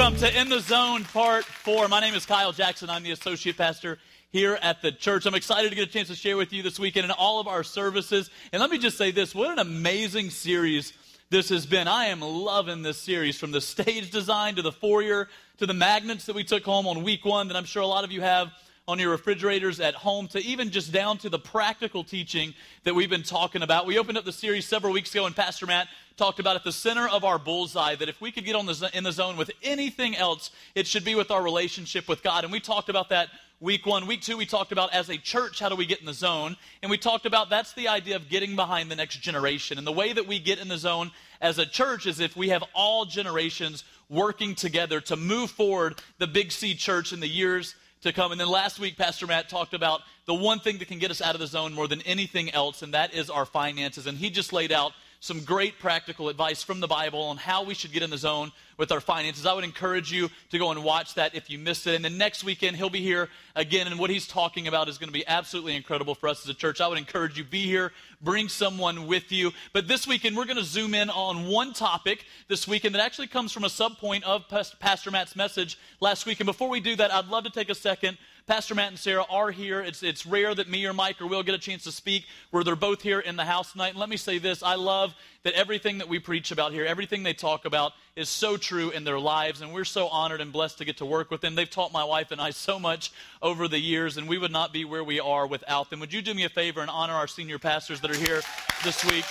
Welcome to In the Zone Part 4. My name is Kyle Jackson. I'm the associate pastor here at the church. I'm excited to get a chance to share with you this weekend in all of our services. And let me just say this what an amazing series this has been. I am loving this series from the stage design to the foyer to the magnets that we took home on week one that I'm sure a lot of you have on your refrigerators at home to even just down to the practical teaching that we've been talking about. We opened up the series several weeks ago, and Pastor Matt talked about at the center of our bullseye that if we could get on the, in the zone with anything else, it should be with our relationship with God. And we talked about that week one. Week two, we talked about as a church, how do we get in the zone? And we talked about that's the idea of getting behind the next generation. And the way that we get in the zone as a church is if we have all generations working together to move forward the Big C church in the years to come. And then last week, Pastor Matt talked about the one thing that can get us out of the zone more than anything else, and that is our finances. And he just laid out some great practical advice from the Bible on how we should get in the zone with our finances. I would encourage you to go and watch that if you missed it. And then next weekend, he'll be here again, and what he's talking about is going to be absolutely incredible for us as a church. I would encourage you be here, bring someone with you. But this weekend, we're going to zoom in on one topic this weekend that actually comes from a subpoint of Pastor Matt's message last week. And before we do that, I'd love to take a second Pastor Matt and Sarah are here. It's, it's rare that me or Mike or Will get a chance to speak where they're both here in the house tonight. And let me say this I love that everything that we preach about here, everything they talk about, is so true in their lives. And we're so honored and blessed to get to work with them. They've taught my wife and I so much over the years, and we would not be where we are without them. Would you do me a favor and honor our senior pastors that are here this week?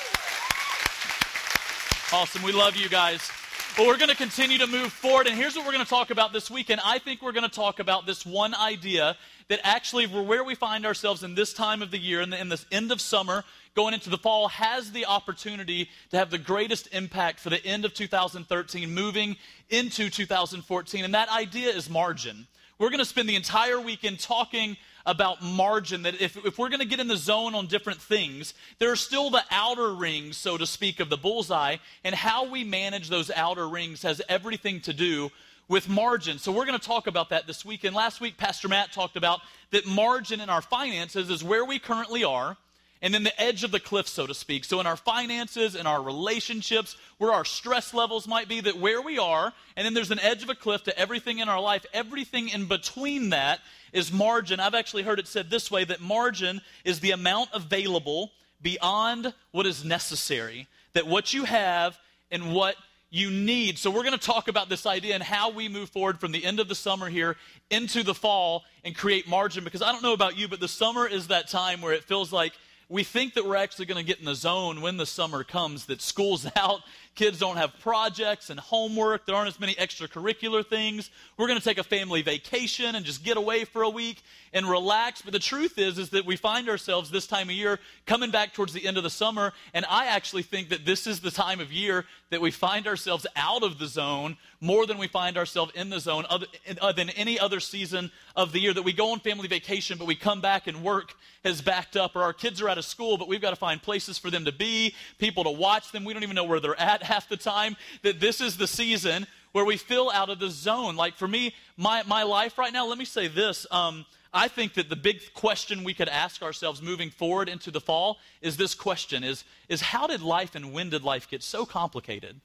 Awesome. We love you guys. But we're going to continue to move forward, and here's what we're going to talk about this weekend. I think we're going to talk about this one idea that actually, where we find ourselves in this time of the year, in, the, in this end of summer, going into the fall, has the opportunity to have the greatest impact for the end of 2013, moving into 2014. And that idea is margin. We're going to spend the entire weekend talking about margin that if, if we're going to get in the zone on different things, there are still the outer rings, so to speak, of the bullseye, and how we manage those outer rings has everything to do with margin. So we're going to talk about that this week. And last week, Pastor Matt talked about that margin in our finances is where we currently are and then the edge of the cliff, so to speak. So, in our finances, in our relationships, where our stress levels might be, that where we are, and then there's an edge of a cliff to everything in our life, everything in between that is margin. I've actually heard it said this way that margin is the amount available beyond what is necessary, that what you have and what you need. So, we're going to talk about this idea and how we move forward from the end of the summer here into the fall and create margin. Because I don't know about you, but the summer is that time where it feels like we think that we're actually going to get in the zone when the summer comes, that school's out, kids don't have projects and homework, there aren't as many extracurricular things. We're going to take a family vacation and just get away for a week and relax. But the truth is, is that we find ourselves this time of year coming back towards the end of the summer, and I actually think that this is the time of year that we find ourselves out of the zone more than we find ourselves in the zone other, uh, than any other season of the year. That we go on family vacation, but we come back and work has backed up, or our kids are out of school, but we've got to find places for them to be, people to watch them. We don't even know where they're at half the time. That this is the season where we feel out of the zone. Like for me, my, my life right now, let me say this. Um, I think that the big question we could ask ourselves moving forward into the fall is this question is, is how did life and when did life get so complicated?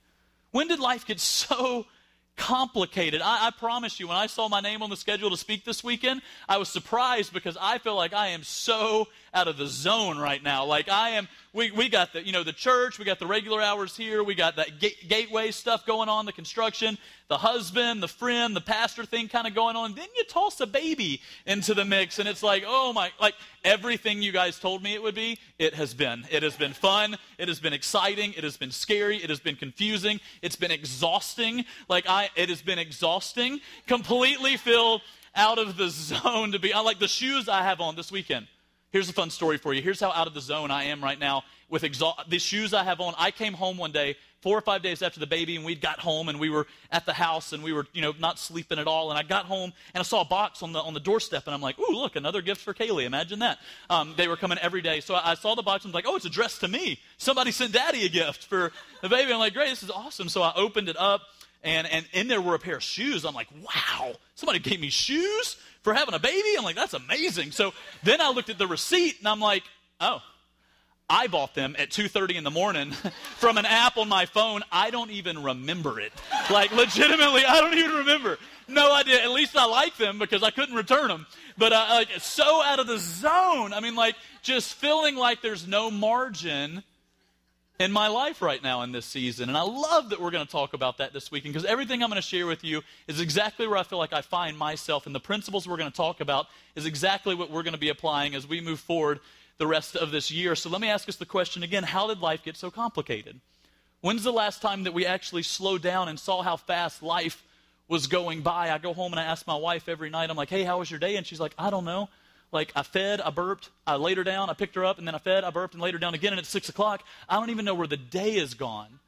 When did life get so complicated. I, I, promise you, when I saw my name on the schedule to speak this weekend, I was surprised because I feel like I am so out of the zone right now. Like I am, we, we got the, you know, the church, we got the regular hours here, we got that gateway stuff going on, the construction, the husband, the friend, the pastor thing kind of going on. Then you toss a baby into the mix and it's like, oh my, like everything you guys told me it would be, it has been. It has been fun. It has been exciting. It has been scary. It has been confusing. It's been exhausting. Like I, it has been exhausting, completely filled out of the zone to be, I like the shoes I have on this weekend. Here's a fun story for you. Here's how out of the zone I am right now with exa- the shoes I have on. I came home one day, four or five days after the baby, and we got home and we were at the house and we were, you know, not sleeping at all. And I got home and I saw a box on the on the doorstep, and I'm like, "Ooh, look, another gift for Kaylee." Imagine that. Um, they were coming every day, so I, I saw the box and was like, "Oh, it's addressed to me. Somebody sent Daddy a gift for the baby." I'm like, "Great, this is awesome." So I opened it up. And, and in there were a pair of shoes. I'm like, wow, somebody gave me shoes for having a baby? I'm like, that's amazing. So then I looked at the receipt and I'm like, oh, I bought them at 2:30 in the morning from an app on my phone. I don't even remember it. Like legitimately, I don't even remember. No idea. At least I like them because I couldn't return them. But uh, like so out of the zone. I mean, like just feeling like there's no margin in my life right now in this season. And I love that we're going to talk about that this weekend because everything I'm going to share with you is exactly where I feel like I find myself. And the principles we're going to talk about is exactly what we're going to be applying as we move forward the rest of this year. So let me ask us the question again how did life get so complicated? When's the last time that we actually slowed down and saw how fast life was going by? I go home and I ask my wife every night, I'm like, hey, how was your day? And she's like, I don't know. Like, I fed, I burped, I laid her down, I picked her up, and then I fed, I burped, and laid her down again, and it's 6 o'clock. I don't even know where the day is gone.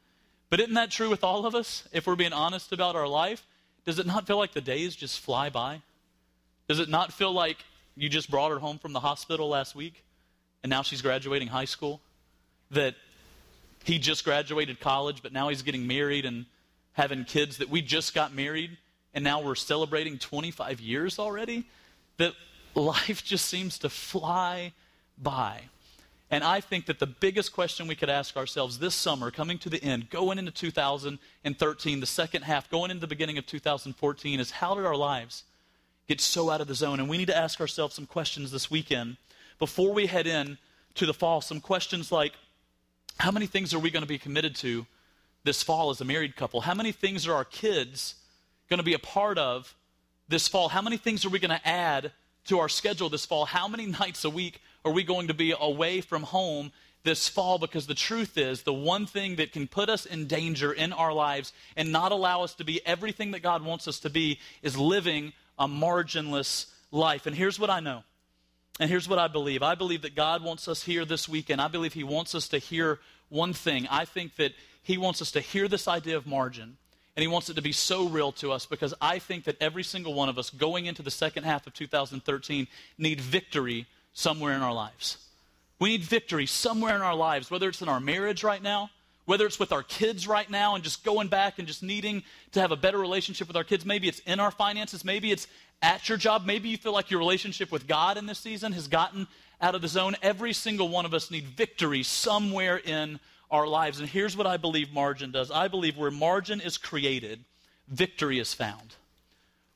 But isn't that true with all of us? If we're being honest about our life, does it not feel like the days just fly by? Does it not feel like you just brought her home from the hospital last week, and now she's graduating high school? That he just graduated college, but now he's getting married and having kids, that we just got married, and now we're celebrating 25 years already? That life just seems to fly by. And I think that the biggest question we could ask ourselves this summer, coming to the end, going into 2013, the second half, going into the beginning of 2014, is how did our lives get so out of the zone? And we need to ask ourselves some questions this weekend before we head in to the fall. Some questions like how many things are we going to be committed to this fall as a married couple? How many things are our kids going to be a part of this fall? How many things are we going to add to our schedule this fall. How many nights a week are we going to be away from home this fall? Because the truth is, the one thing that can put us in danger in our lives and not allow us to be everything that God wants us to be is living a marginless life. And here's what I know. And here's what I believe. I believe that God wants us here this weekend. I believe He wants us to hear one thing. I think that He wants us to hear this idea of margin. And he wants it to be so real to us because I think that every single one of us going into the second half of 2013 need victory somewhere in our lives. We need victory somewhere in our lives, whether it's in our marriage right now, whether it's with our kids right now and just going back and just needing to have a better relationship with our kids. Maybe it's in our finances, maybe it's at your job, maybe you feel like your relationship with God in this season has gotten out of the zone. Every single one of us need victory somewhere in our lives. And here's what I believe margin does I believe where margin is created, victory is found.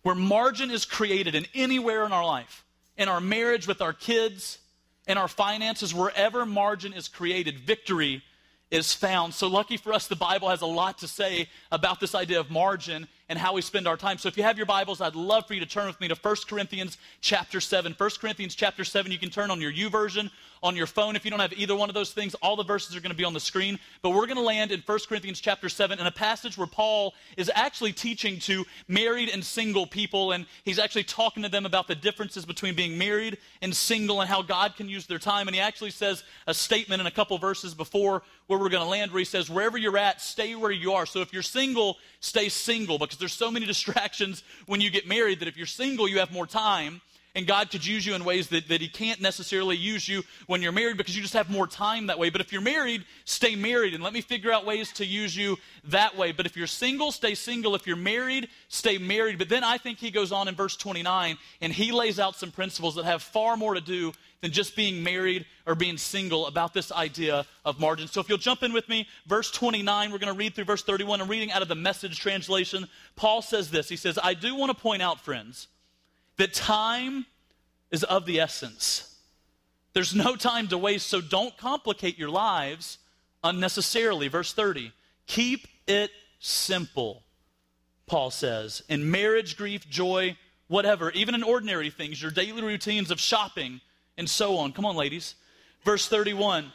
Where margin is created in anywhere in our life, in our marriage, with our kids, in our finances, wherever margin is created, victory is found. So lucky for us, the Bible has a lot to say about this idea of margin and how we spend our time. So if you have your Bibles, I'd love for you to turn with me to 1 Corinthians chapter 7. 1 Corinthians chapter 7, you can turn on your YouVersion, on your phone. If you don't have either one of those things, all the verses are going to be on the screen. But we're going to land in 1 Corinthians chapter 7 in a passage where Paul is actually teaching to married and single people, and he's actually talking to them about the differences between being married and single and how God can use their time. And he actually says a statement in a couple verses before where we're going to land where he says, Wherever you're at, stay where you are. So if you're single, stay single because there's so many distractions when you get married that if you're single, you have more time. And God could use you in ways that, that He can't necessarily use you when you're married because you just have more time that way. But if you're married, stay married and let me figure out ways to use you that way. But if you're single, stay single. If you're married, stay married. But then I think He goes on in verse 29 and He lays out some principles that have far more to do than just being married or being single about this idea of margin. So if you'll jump in with me, verse 29, we're going to read through verse 31. I'm reading out of the message translation. Paul says this He says, I do want to point out, friends, that time is of the essence. There's no time to waste, so don't complicate your lives unnecessarily. Verse 30 Keep it simple, Paul says. In marriage, grief, joy, whatever, even in ordinary things, your daily routines of shopping and so on. Come on, ladies. Verse 31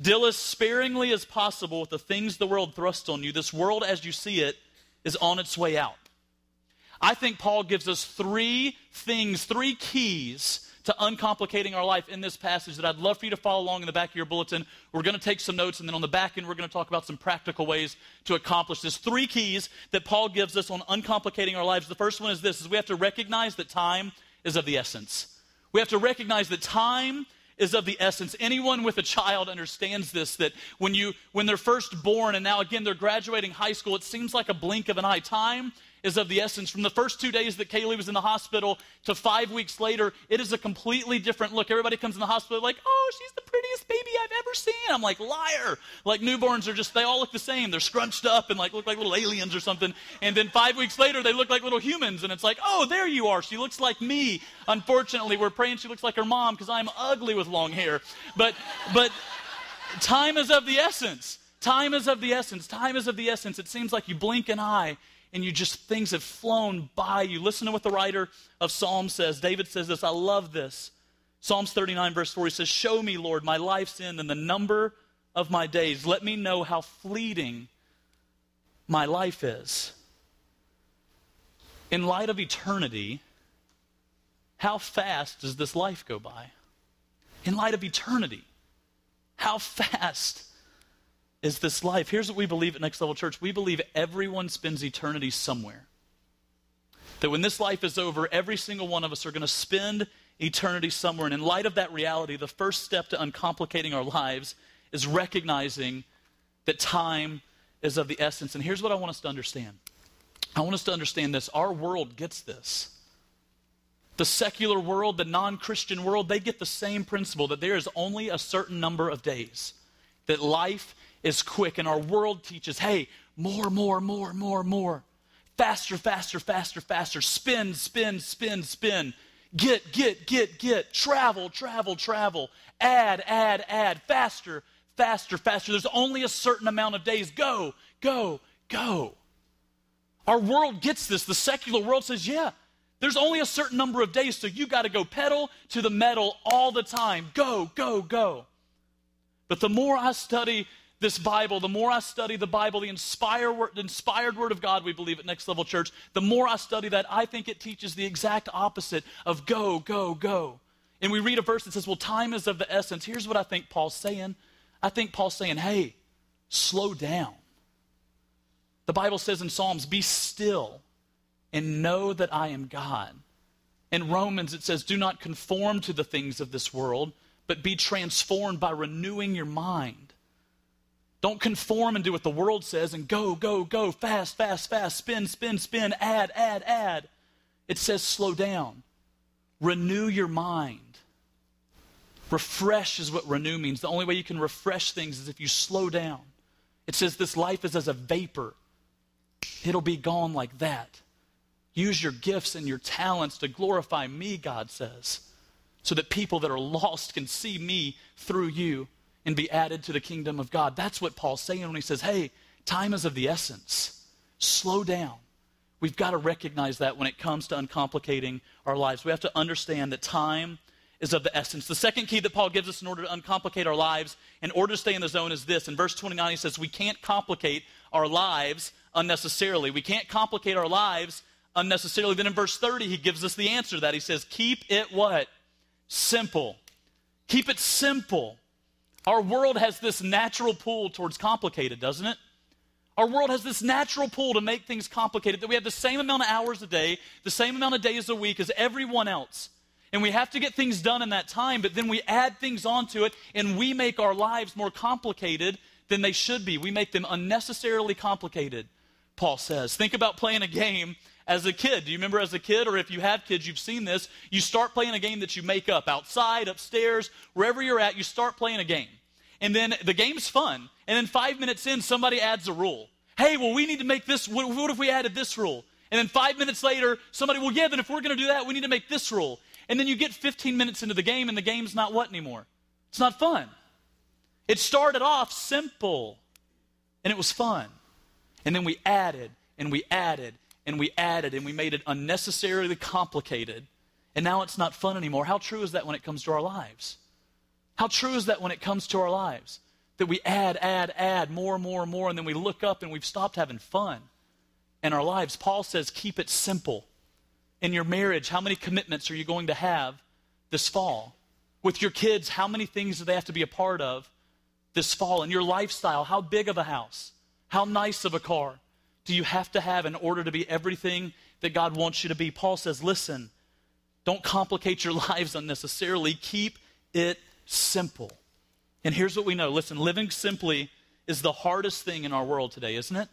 Deal as sparingly as possible with the things the world thrusts on you. This world, as you see it, is on its way out. I think Paul gives us three things, three keys to uncomplicating our life in this passage that I'd love for you to follow along in the back of your bulletin. We're going to take some notes, and then on the back end, we're going to talk about some practical ways to accomplish this. Three keys that Paul gives us on uncomplicating our lives. The first one is this: is we have to recognize that time is of the essence. We have to recognize that time is of the essence. Anyone with a child understands this that when you when they're first born and now again they're graduating high school, it seems like a blink of an eye. Time is of the essence. From the first two days that Kaylee was in the hospital to five weeks later, it is a completely different look. Everybody comes in the hospital like, oh, she's the prettiest baby I've ever seen. I'm like, liar. Like newborns are just, they all look the same. They're scrunched up and like look like little aliens or something. And then five weeks later, they look like little humans. And it's like, oh, there you are. She looks like me. Unfortunately, we're praying she looks like her mom because I'm ugly with long hair. But, but time is of the essence. Time is of the essence. Time is of the essence. It seems like you blink an eye and you just, things have flown by you. Listen to what the writer of Psalms says. David says this. I love this. Psalms 39, verse 4, he says, Show me, Lord, my life's end and the number of my days. Let me know how fleeting my life is. In light of eternity, how fast does this life go by? In light of eternity, how fast is this life. Here's what we believe at Next Level Church we believe everyone spends eternity somewhere. That when this life is over, every single one of us are going to spend eternity somewhere. And in light of that reality, the first step to uncomplicating our lives is recognizing that time is of the essence. And here's what I want us to understand I want us to understand this. Our world gets this. The secular world, the non Christian world, they get the same principle that there is only a certain number of days, that life is quick, and our world teaches hey, more, more, more, more, more. Faster, faster, faster, faster. Spin, spin, spin, spin. Get, get, get, get. Travel, travel, travel. Add, add, add. Faster, faster, faster. There's only a certain amount of days. Go, go, go. Our world gets this. The secular world says, yeah, there's only a certain number of days, so you got to go pedal to the metal all the time. Go, go, go. But the more I study this Bible, the more I study the Bible, the inspired word, inspired word of God, we believe at Next Level Church, the more I study that, I think it teaches the exact opposite of go, go, go. And we read a verse that says, well, time is of the essence. Here's what I think Paul's saying I think Paul's saying, hey, slow down. The Bible says in Psalms, be still and know that I am God. In Romans, it says, do not conform to the things of this world, but be transformed by renewing your mind. Don't conform and do what the world says and go, go, go, fast, fast, fast, spin, spin, spin, add, add, add. It says slow down. Renew your mind. Refresh is what renew means. The only way you can refresh things is if you slow down. It says this life is as a vapor, it'll be gone like that. Use your gifts and your talents to glorify me, God says, so that people that are lost can see me through you and be added to the kingdom of God. That's what Paul's saying when he says, hey, time is of the essence. Slow down. We've got to recognize that when it comes to uncomplicating our lives. We have to understand that time is of the essence. The second key that Paul gives us in order to uncomplicate our lives, in order to stay in the zone, is this. In verse 29, he says, We can't complicate our lives unnecessarily. We can't complicate our lives unnecessarily. Then in verse 30, he gives us the answer that. He says, Keep it what? Simple. Keep it simple. Our world has this natural pull towards complicated, doesn't it? Our world has this natural pull to make things complicated, that we have the same amount of hours a day, the same amount of days a week as everyone else. And we have to get things done in that time, but then we add things onto it and we make our lives more complicated than they should be. We make them unnecessarily complicated, Paul says. Think about playing a game as a kid. Do you remember as a kid, or if you have kids, you've seen this? You start playing a game that you make up outside, upstairs, wherever you're at, you start playing a game and then the game's fun. And then five minutes in, somebody adds a rule. Hey, well, we need to make this. What, what if we added this rule? And then five minutes later, somebody, well, yeah, then if we're going to do that, we need to make this rule. And then you get 15 minutes into the game, and the game's not what anymore? It's not fun. It started off simple, and it was fun. And then we added, and we added, and we added, and we made it unnecessarily complicated. And now it's not fun anymore. How true is that when it comes to our lives? How true is that when it comes to our lives? That we add, add, add more, and more, and more, and then we look up and we've stopped having fun in our lives. Paul says, keep it simple. In your marriage, how many commitments are you going to have this fall? With your kids, how many things do they have to be a part of this fall? In your lifestyle, how big of a house? How nice of a car do you have to have in order to be everything that God wants you to be? Paul says, listen, don't complicate your lives unnecessarily. Keep it simple. And here's what we know listen, living simply is the hardest thing in our world today, isn't it?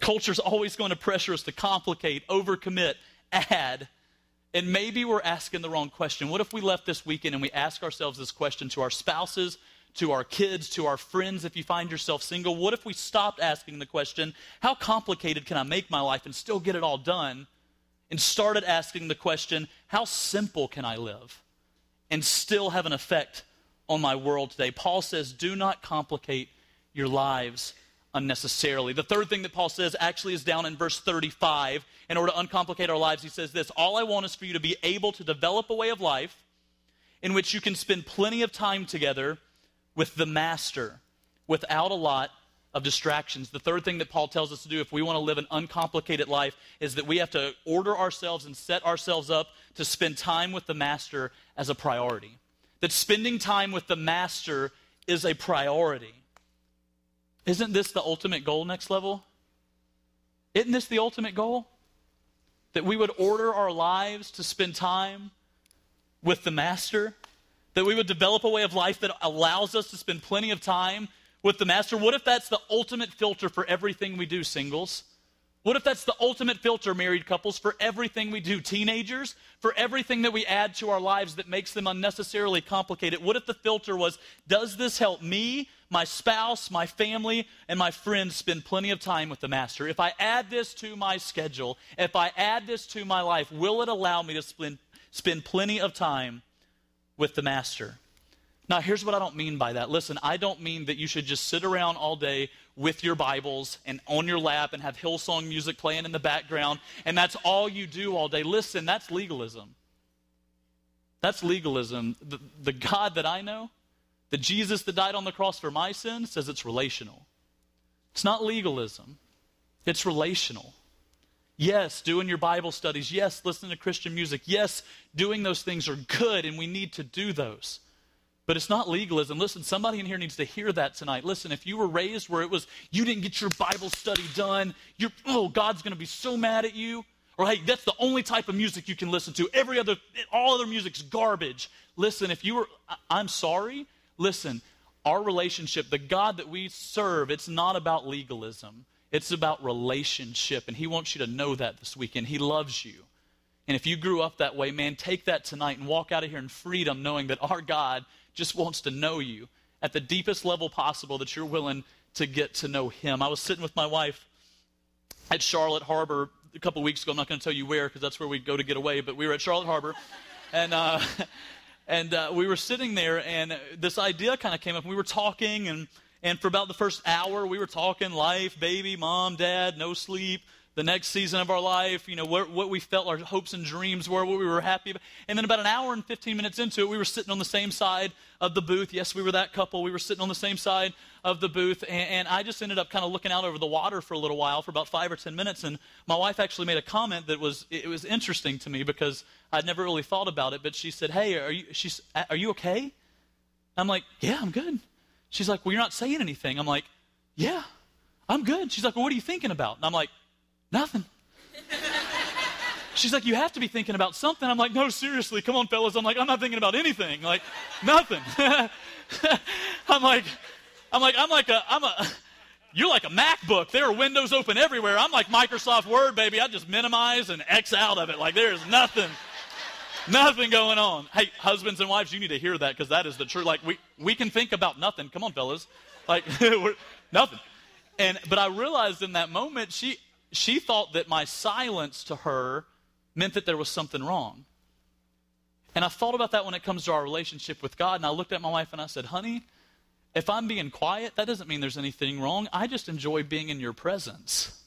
Culture's always going to pressure us to complicate, overcommit, add. And maybe we're asking the wrong question. What if we left this weekend and we ask ourselves this question to our spouses, to our kids, to our friends, if you find yourself single? What if we stopped asking the question, how complicated can I make my life and still get it all done? And started asking the question, how simple can I live and still have an effect on my world today? Paul says, do not complicate your lives unnecessarily. The third thing that Paul says actually is down in verse 35. In order to uncomplicate our lives, he says this All I want is for you to be able to develop a way of life in which you can spend plenty of time together with the master without a lot of distractions. The third thing that Paul tells us to do if we want to live an uncomplicated life is that we have to order ourselves and set ourselves up to spend time with the master as a priority. That spending time with the master is a priority. Isn't this the ultimate goal, next level? Isn't this the ultimate goal? That we would order our lives to spend time with the Master? That we would develop a way of life that allows us to spend plenty of time with the Master? What if that's the ultimate filter for everything we do, singles? What if that's the ultimate filter, married couples, for everything we do, teenagers, for everything that we add to our lives that makes them unnecessarily complicated? What if the filter was, does this help me, my spouse, my family, and my friends spend plenty of time with the Master? If I add this to my schedule, if I add this to my life, will it allow me to spend, spend plenty of time with the Master? Now, here's what I don't mean by that. Listen, I don't mean that you should just sit around all day with your Bibles and on your lap and have Hillsong music playing in the background, and that's all you do all day. Listen, that's legalism. That's legalism. The, the God that I know, the Jesus that died on the cross for my sins, says it's relational. It's not legalism, it's relational. Yes, doing your Bible studies. Yes, listening to Christian music. Yes, doing those things are good, and we need to do those. But it's not legalism. Listen, somebody in here needs to hear that tonight. Listen, if you were raised where it was you didn't get your Bible study done, you're oh, God's going to be so mad at you. Or hey, that's the only type of music you can listen to. Every other all other music's garbage. Listen, if you were I'm sorry. Listen, our relationship, the God that we serve, it's not about legalism. It's about relationship and he wants you to know that this weekend. He loves you. And if you grew up that way, man, take that tonight and walk out of here in freedom knowing that our God just wants to know you at the deepest level possible that you're willing to get to know him. I was sitting with my wife at Charlotte Harbor a couple weeks ago. I'm not going to tell you where because that's where we go to get away, but we were at Charlotte Harbor. and uh, and uh, we were sitting there, and this idea kind of came up. And We were talking, and, and for about the first hour, we were talking life, baby, mom, dad, no sleep, the next season of our life, you know, what, what, we felt our hopes and dreams were, what we were happy about. And then about an hour and 15 minutes into it, we were sitting on the same side of the booth. Yes, we were that couple. We were sitting on the same side of the booth. And, and I just ended up kind of looking out over the water for a little while, for about five or 10 minutes. And my wife actually made a comment that was, it was interesting to me because I'd never really thought about it. But she said, Hey, are you, she's, are you okay? I'm like, Yeah, I'm good. She's like, Well, you're not saying anything. I'm like, Yeah, I'm good. She's like, Well, what are you thinking about? And I'm like, Nothing. She's like, You have to be thinking about something. I'm like, No, seriously, come on, fellas. I'm like, I'm not thinking about anything. Like, nothing. I'm like, I'm like, I'm like a, I'm a, you're like a MacBook. There are windows open everywhere. I'm like Microsoft Word, baby. I just minimize and X out of it. Like, there's nothing, nothing going on. Hey, husbands and wives, you need to hear that because that is the truth. Like, we, we can think about nothing. Come on, fellas. Like, nothing. And, but I realized in that moment, she, she thought that my silence to her meant that there was something wrong. And I thought about that when it comes to our relationship with God. And I looked at my wife and I said, honey, if I'm being quiet, that doesn't mean there's anything wrong. I just enjoy being in your presence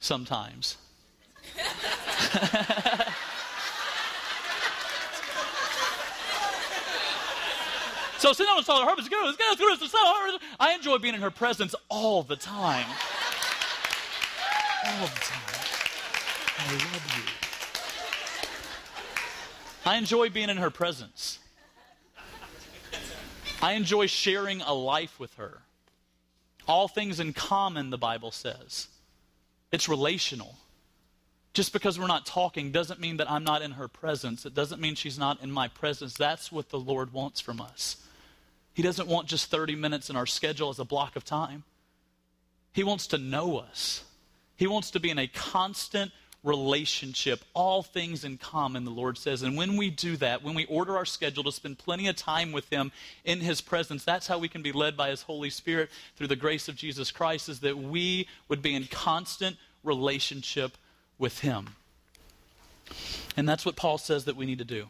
sometimes. so sitting on the solid her, it's good, it's good, it's good, I enjoy being in her presence all the time all the time. I love you. I enjoy being in her presence. I enjoy sharing a life with her. All things in common, the Bible says. It's relational. Just because we're not talking doesn't mean that I'm not in her presence. It doesn't mean she's not in my presence. That's what the Lord wants from us. He doesn't want just 30 minutes in our schedule as a block of time. He wants to know us. He wants to be in a constant relationship, all things in common, the Lord says. And when we do that, when we order our schedule to spend plenty of time with Him in His presence, that's how we can be led by His Holy Spirit through the grace of Jesus Christ, is that we would be in constant relationship with Him. And that's what Paul says that we need to do.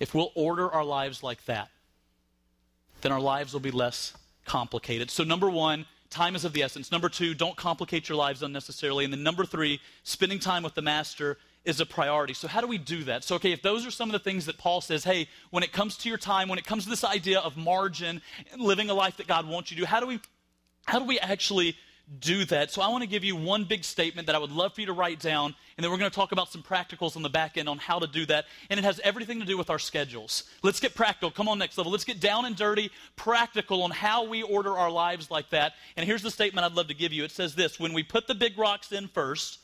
If we'll order our lives like that, then our lives will be less complicated. So, number one, time is of the essence. Number two, don't complicate your lives unnecessarily. And then number three, spending time with the master is a priority. So, how do we do that? So, okay, if those are some of the things that Paul says, hey, when it comes to your time, when it comes to this idea of margin and living a life that God wants you to do, how do we, how do we actually do that. So I want to give you one big statement that I would love for you to write down, and then we're going to talk about some practicals on the back end on how to do that. And it has everything to do with our schedules. Let's get practical. Come on, next level. Let's get down and dirty, practical on how we order our lives like that. And here's the statement I'd love to give you it says this When we put the big rocks in first,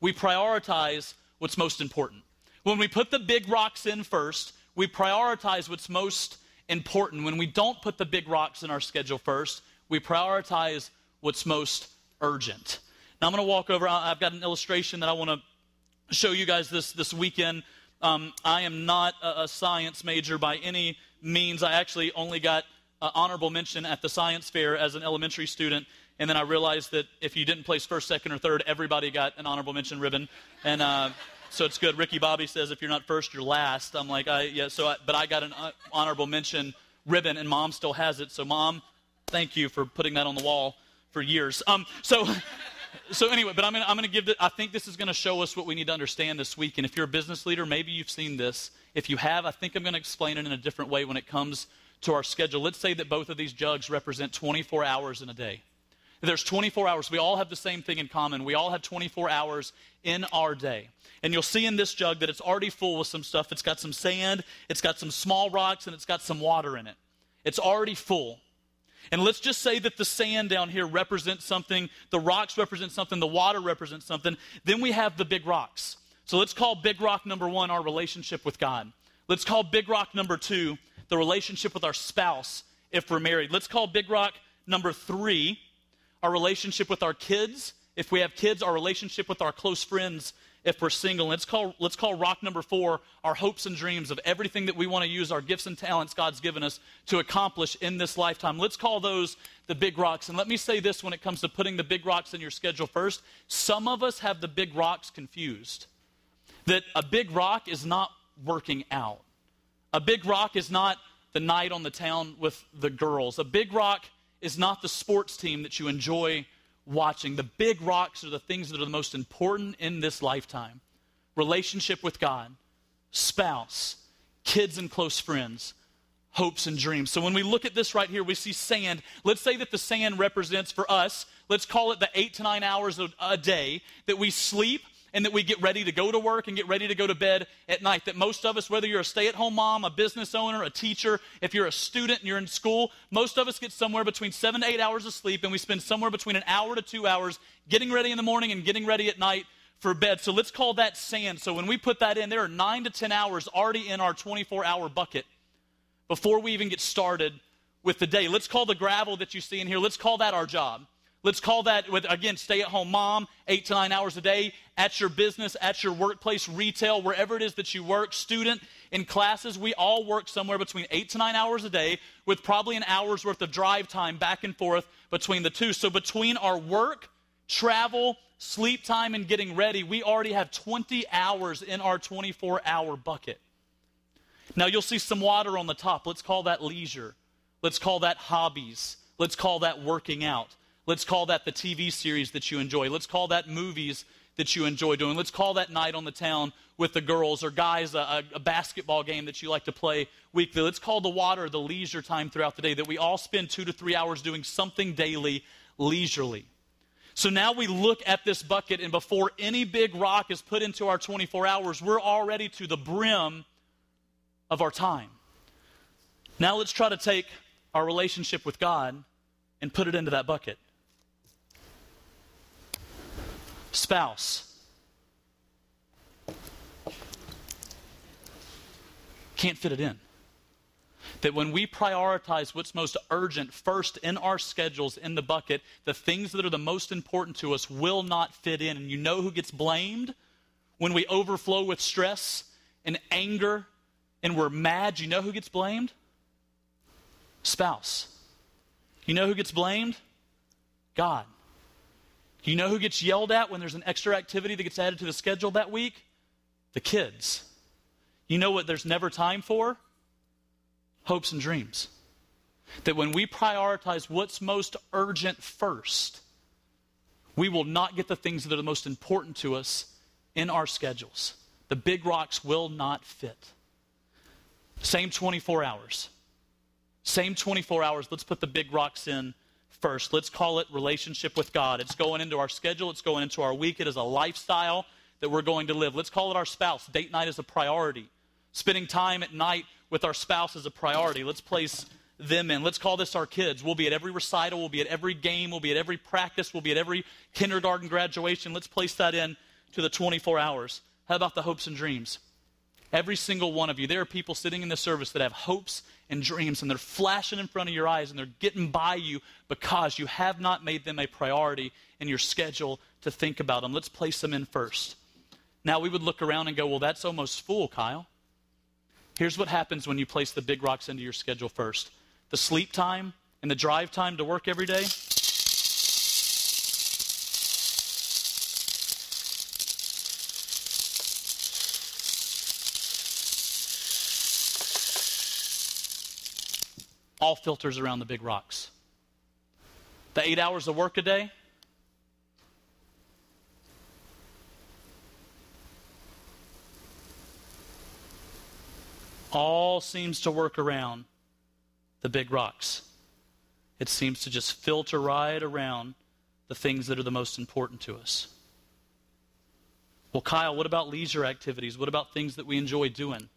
we prioritize what's most important. When we put the big rocks in first, we prioritize what's most important. When we don't put the big rocks in our schedule first, we prioritize what's most urgent. Now I'm going to walk over. I've got an illustration that I want to show you guys this, this weekend. Um, I am not a, a, science major by any means. I actually only got uh, honorable mention at the science fair as an elementary student. And then I realized that if you didn't place first, second, or third, everybody got an honorable mention ribbon. And uh, so it's good. Ricky Bobby says if you're not first, you're last. I'm like, I, yeah, so I, but I got an uh, honorable mention ribbon, and mom still has it. So, mom, thank you for putting that on the wall for years. Um, so, so anyway, but I'm gonna, I'm gonna give it, I think this is gonna show us what we need to understand this week. And if you're a business leader, maybe you've seen this. If you have, I think I'm gonna explain it in a different way when it comes to our schedule. Let's say that both of these jugs represent 24 hours in a day. There's 24 hours. We all have the same thing in common. We all have 24 hours in our day. And you'll see in this jug that it's already full with some stuff. It's got some sand, it's got some small rocks, and it's got some water in it. It's already full. And let's just say that the sand down here represents something, the rocks represent something, the water represents something. Then we have the big rocks. So let's call big rock number one our relationship with God. Let's call big rock number two the relationship with our spouse if we're married. Let's call big rock number three our relationship with our kids. If we have kids, our relationship with our close friends if we're single. Let's call, let's call rock number four our hopes and dreams of everything that we want to use our gifts and talents God's given us to accomplish in this lifetime. Let's call those the big rocks. And let me say this when it comes to putting the big rocks in your schedule first. Some of us have the big rocks confused. That a big rock is not working out. A big rock is not the night on the town with the girls. A big rock is not the sports team that you enjoy watching. The big rocks are the things that are the most important in this lifetime relationship with God, spouse, kids and close friends, hopes and dreams. So when we look at this right here, we see sand. Let's say that the sand represents for us, let's call it the eight to nine hours a day that we sleep and that we get ready to go to work and get ready to go to bed at night. That most of us, whether you're a stay at home mom, a business owner, a teacher, if you're a student and you're in school, most of us get somewhere between seven to eight hours of sleep, and we spend somewhere between an hour to two hours getting ready in the morning and getting ready at night for bed. So let's call that sand. So when we put that in, there are nine to 10 hours already in our 24 hour bucket before we even get started with the day. Let's call the gravel that you see in here, let's call that our job. Let's call that, with, again, stay at home mom, eight to nine hours a day, at your business, at your workplace, retail, wherever it is that you work, student, in classes. We all work somewhere between eight to nine hours a day with probably an hour's worth of drive time back and forth between the two. So between our work, travel, sleep time, and getting ready, we already have 20 hours in our 24 hour bucket. Now you'll see some water on the top. Let's call that leisure. Let's call that hobbies. Let's call that working out. Let's call that the TV series that you enjoy. Let's call that movies that you enjoy doing. Let's call that night on the town with the girls or guys a, a, basketball game that you like to play weekly. Let's call the water the leisure time throughout the day that we all spend two to three hours doing something daily leisurely. So now we look at this bucket, and before any big rock is put into our 24 hours, we're already to the brim of our time. Now let's try to take our relationship with God and put it into that bucket. Spouse. Can't fit it in. That when we prioritize what's most urgent first in our schedules, in the bucket, the things that are the most important to us will not fit in. And you know who gets blamed when we overflow with stress and anger and we're mad? You know who gets blamed? Spouse. You know who gets blamed? God. You know who gets yelled at when there's an extra activity that gets added to the schedule that week? The kids. You know what there's never time for? Hopes and dreams. That when we prioritize what's most urgent first, we will not get the things that are the most important to us in our schedules. The big rocks will not fit. Same 24 hours. Same 24 hours. Let's put the big rocks in first. Let's call it relationship with God. It's going into our schedule, it's going into our week. It is a lifestyle that we're going to live. Let's call it our spouse. Date night is a priority. Spending time at night with our spouse is a priority. Let's place them in. Let's call this our kids. We'll be at every recital, we'll be at every game, we'll be at every practice, we'll be at every kindergarten graduation. Let's place that in to the 24 hours. How about the hopes and dreams? Every single one of you. There are people sitting in the service that have hopes and dreams, and they're flashing in front of your eyes, and they're getting by you because you have not made them a priority in your schedule to think about them. Let's place them in first. Now, we would look around and go, well, that's almost full, Kyle. Here's what happens when you place the big rocks into your schedule first the sleep time and the drive time to work every day all filters around the big rocks. The eight hours of work a day, all seems to work around the big rocks. It seems to just filter right around the things that are the most important to us. Well, Kyle, what about leisure activities? What about things that we enjoy doing?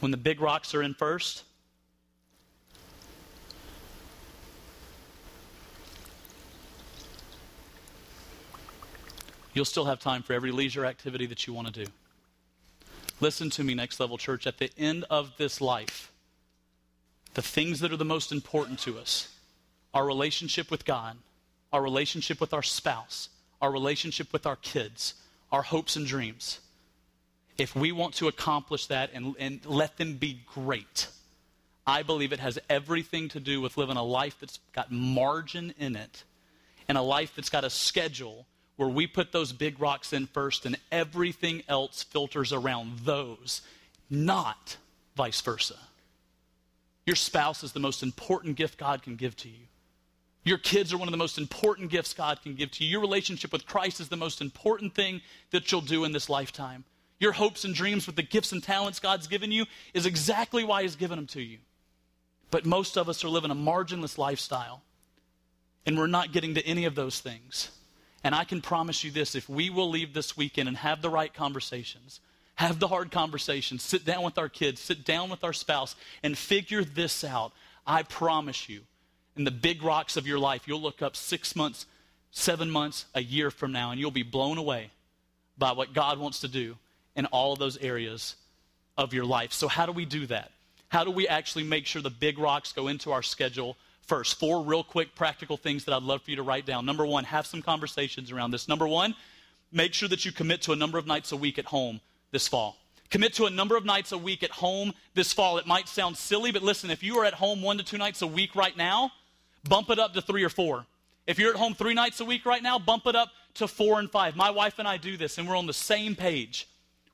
When the big rocks are in first, you'll still have time for every leisure activity that you want to do. Listen to me, Next Level Church. At the end of this life, the things that are the most important to us our relationship with God, our relationship with our spouse, our relationship with our kids, our hopes and dreams. If we want to accomplish that and, and let them be great, I believe it has everything to do with living a life that's got margin in it and a life that's got a schedule where we put those big rocks in first and everything else filters around those, not vice versa. Your spouse is the most important gift God can give to you. Your kids are one of the most important gifts God can give to you. Your relationship with Christ is the most important thing that you'll do in this lifetime. Your hopes and dreams with the gifts and talents God's given you is exactly why He's given them to you. But most of us are living a marginless lifestyle, and we're not getting to any of those things. And I can promise you this if we will leave this weekend and have the right conversations, have the hard conversations, sit down with our kids, sit down with our spouse, and figure this out, I promise you, in the big rocks of your life, you'll look up six months, seven months, a year from now, and you'll be blown away by what God wants to do in all of those areas of your life. So, how do we do that? How do we actually make sure the big rocks go into our schedule first. Four real quick practical things that I'd love for you to write down. Number one, have some conversations around this. Number one, make sure that you commit to a number of nights a week at home this fall. Commit to a number of nights a week at home this fall. It might sound silly, but listen, if you are at home one to two nights a week right now, bump it up to three or four. If you're at home three nights a week right now, bump it up to four and five. My wife and I do this, and we're on the same page.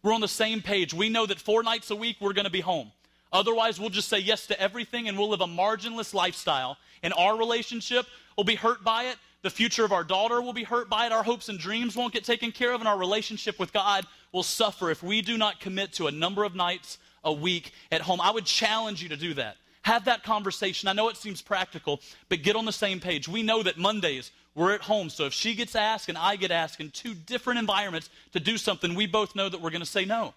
We're on the same page. We know that four nights a week we're going to be home. Otherwise, we'll just say yes to everything and we'll live a marginless lifestyle. And our relationship will be hurt by it. The future of our daughter will be hurt by it. Our hopes and dreams won't get taken care of. And our relationship with God will suffer if we do not commit to a number of nights a week at home. I would challenge you to do that. Have that conversation. I know it seems practical, but get on the same page. We know that Mondays we're at home. So if she gets asked and I get asked in two different environments to do something, we both know that we're going to say no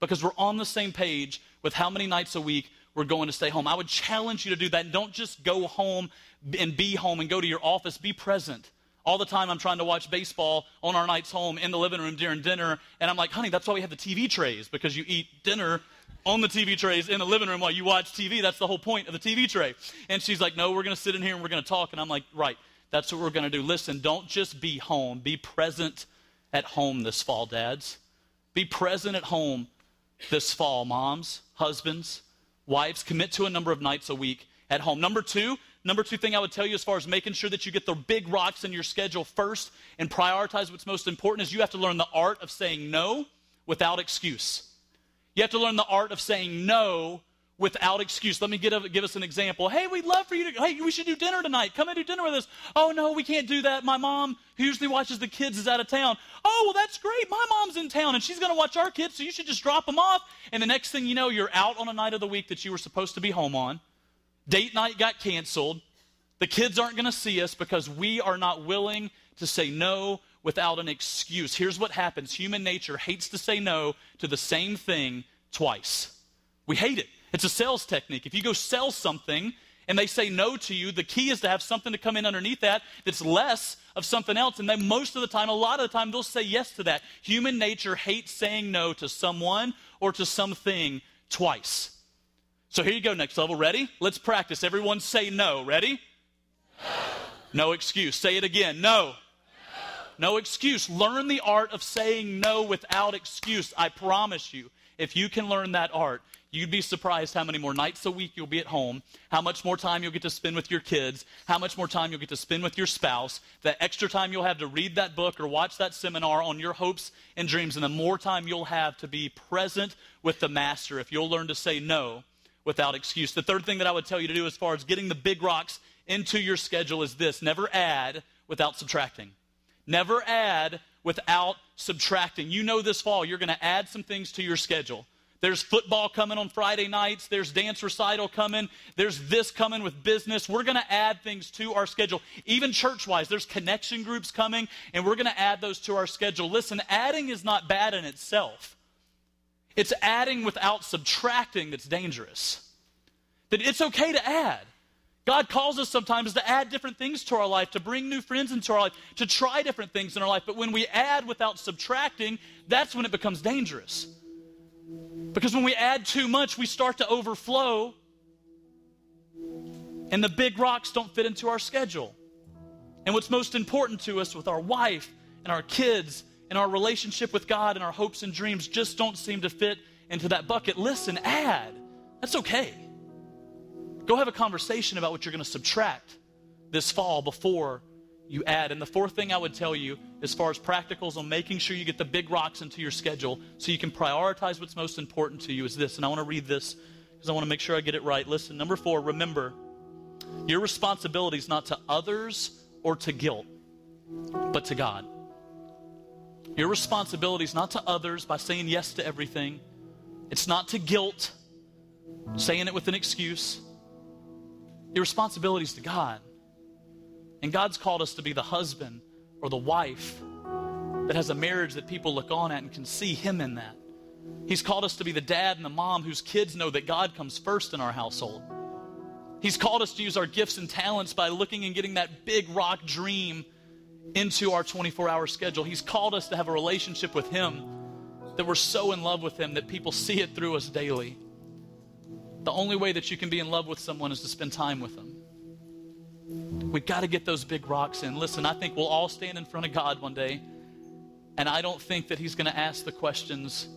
because we're on the same page with how many nights a week we're going to stay home. I would challenge you to do that. Don't just go home and be home and go to your office. Be present. All the time I'm trying to watch baseball on our nights home in the living room during dinner, and I'm like, honey, that's why we have the TV trays, because you eat dinner on the TV trays in the living room while you watch TV. That's the whole point of the TV tray. And she's like, no, we're going to sit in here and we're going to talk. And I'm like, right, that's what we're going to do. Listen, don't just be home, be present at home this fall, dads. Be present at home this fall, moms, husbands, wives. Commit to a number of nights a week at home. Number two, number two thing I would tell you as far as making sure that you get the big rocks in your schedule first and prioritize what's most important is you have to learn the art of saying no without excuse. You have to learn the art of saying no without excuse. Let me a, give us an example. Hey, we'd love for you to, hey, we should do dinner tonight. Come and do dinner with us. Oh, no, we can't do that. My mom, who usually watches the kids, is out of town. Oh, well, that's great. My mom's in town and she's going to watch our kids, so you should just drop them off. And the next thing you know, you're out on a night of the week that you were supposed to be home on. Date night got canceled. The kids aren't going to see us because we are not willing to say no without an excuse. Here's what happens human nature hates to say no to the same thing twice. We hate it. It's a sales technique. If you go sell something and they say no to you, the key is to have something to come in underneath that that's less of something else. And then most of the time, a lot of the time, they'll say yes to that. Human nature hates saying no to someone or to something twice. So here you go, next level. Ready? Let's practice. Everyone say no. Ready? No, no excuse. Say it again. No. no. No excuse. Learn the art of saying no without excuse. I promise you, if you can learn that art, you'd be surprised how many more nights a week you'll be at home, how much more time you'll get to spend with your kids, how much more time you'll get to spend with your spouse, the extra time you'll have to read that book or watch that seminar on your hopes and dreams, and the more time you'll have to be present with the master if you'll learn to say no without excuse. The third thing that I would tell you to do as far as getting the big rocks into your schedule is this never add without subtracting. Never add without subtracting. You know this fall, you're going to add some things to your schedule. There's football coming on Friday nights. There's dance recital coming. There's this coming with business. We're going to add things to our schedule. Even church wise, there's connection groups coming, and we're going to add those to our schedule. Listen, adding is not bad in itself. It's adding without subtracting that's dangerous. That it's okay to add. God calls us sometimes to add different things to our life, to bring new friends into our life, to try different things in our life. But when we add without subtracting, that's when it becomes dangerous. Because when we add too much, we start to overflow, and the big rocks don't fit into our schedule. And what's most important to us with our wife and our kids and our relationship with God and our hopes and dreams just don't seem to fit into that bucket. Listen, add. That's okay. Go have a conversation about what you're going to subtract this fall before you add. And the fourth thing I would tell you, as far as practicals on making sure you get the big rocks into your schedule so you can prioritize what's most important to you, is this. And I want to read this because I want to make sure I get it right. Listen, number four, remember your responsibility is not to others or to guilt, but to God. Your responsibility is not to others by saying yes to everything. It's not to guilt, saying it with an excuse. Your responsibility is to God. And God's called us to be the husband or the wife that has a marriage that people look on at and can see Him in that. He's called us to be the dad and the mom whose kids know that God comes first in our household. He's called us to use our gifts and talents by looking and getting that big rock dream into our 24 hour schedule. He's called us to have a relationship with Him that we're so in love with Him that people see it through us daily. The only way that you can be in love with someone is to spend time with them. We've got to get those big rocks in. Listen, I think we'll all stand in front of God one day, and I don't think that He's going to ask the questions.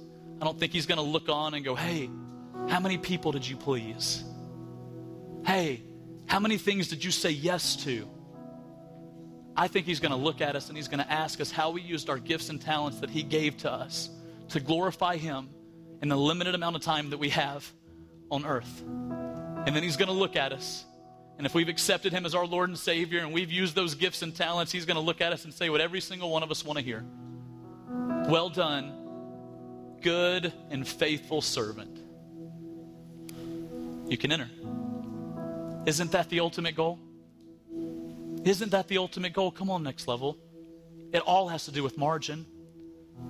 I don't think He's going to look on and go, hey, how many people did you please? Hey, how many things did you say yes to? I think he's going to look at us and he's going to ask us how we used our gifts and talents that he gave to us to glorify him in the limited amount of time that we have on earth. And then he's going to look at us. And if we've accepted him as our Lord and Savior and we've used those gifts and talents, he's going to look at us and say what every single one of us want to hear Well done, good and faithful servant. You can enter. Isn't that the ultimate goal? Isn't that the ultimate goal? Come on, next level. It all has to do with margin.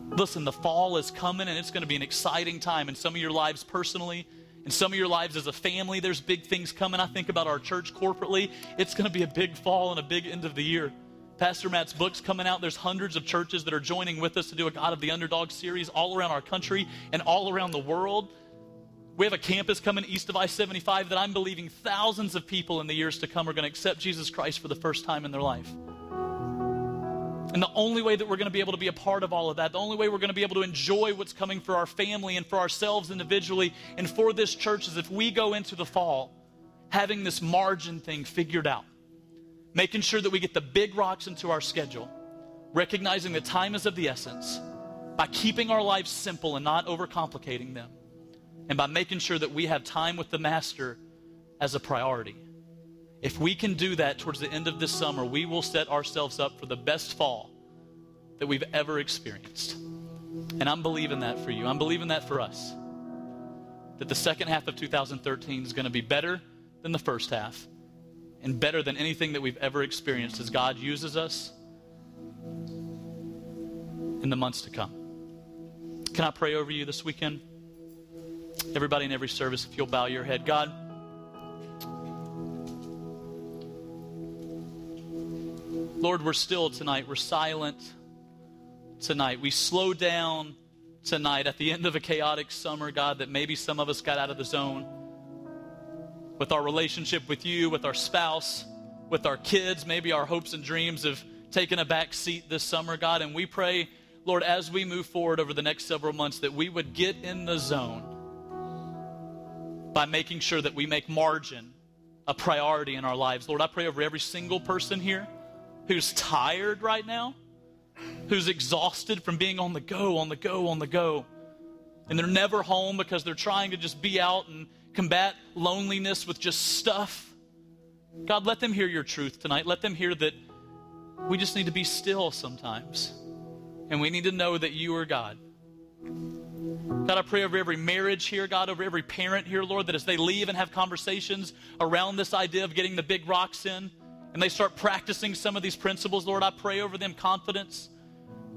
Listen, the fall is coming and it's going to be an exciting time in some of your lives personally. In some of your lives as a family, there's big things coming. I think about our church corporately. It's going to be a big fall and a big end of the year. Pastor Matt's book's coming out. There's hundreds of churches that are joining with us to do a God of the Underdog series all around our country and all around the world We have a campus coming east of I 75 that I'm believing thousands of people in the years to come are going to accept Jesus Christ for the first time in their life. And the only way that we're going to be able to be a part of all of that, the only way we're going to be able to enjoy what's coming for our family and for ourselves individually and for this church is if we go into the fall having this margin thing figured out, making sure that we get the big rocks into our schedule, recognizing that time is of the essence, by keeping our lives simple and not overcomplicating them, and by making sure that we have time with the Master as a priority. If we can do that towards the end of this summer, we will set ourselves up for the best fall that we've ever experienced. And I'm believing that for you. I'm believing that for us. That the second half of 2013 is going to be better than the first half and better than anything that we've ever experienced as God uses us in the months to come. Can I pray over you this weekend? Everybody in every service, if you'll bow your head. God, Lord, we're still tonight. We're silent tonight. We slow down tonight at the end of a chaotic summer, God, that maybe some of us got out of the zone with our relationship with you, with our spouse, with our kids. Maybe our hopes and dreams have taken a back seat this summer, God. And we pray, Lord, as we move forward over the next several months, that we would get in the zone by making sure that we make margin a priority in our lives. Lord, I pray over every single person here who's tired right now, who's exhausted from being on the go, on the go, on the go. And they're never home because they're trying to just be out and combat loneliness with just stuff. God, let them hear your truth tonight. Let them hear that we just need to be still sometimes. And we need to know that you are God. God, I pray over every marriage here, God, over every parent here, Lord, that as they leave and have conversations around this idea of getting the big rocks in, and they start practicing some of these principles, Lord, I pray over them confidence.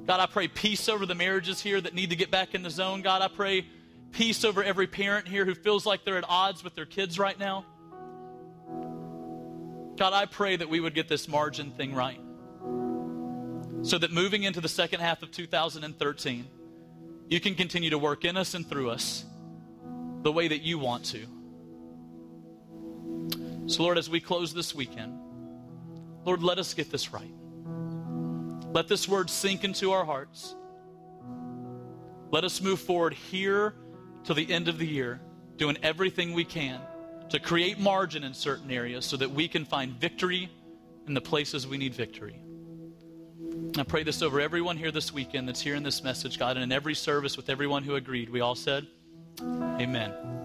God, I pray peace over the marriages here that need to get back in the zone. God, I pray peace over every parent here who feels like they're at odds with their kids right now. God, I pray that we would get this margin thing right. So that moving into the second half of 2013, you can continue to work in us and through us the way that you want to. So, Lord, as we close this weekend, Lord, let us get this right. Let this word sink into our hearts. Let us move forward here till the end of the year, doing everything we can to create margin in certain areas so that we can find victory in the places we need victory. I pray this over everyone here this weekend that's hearing this message, God, and in every service with everyone who agreed. We all said, Amen.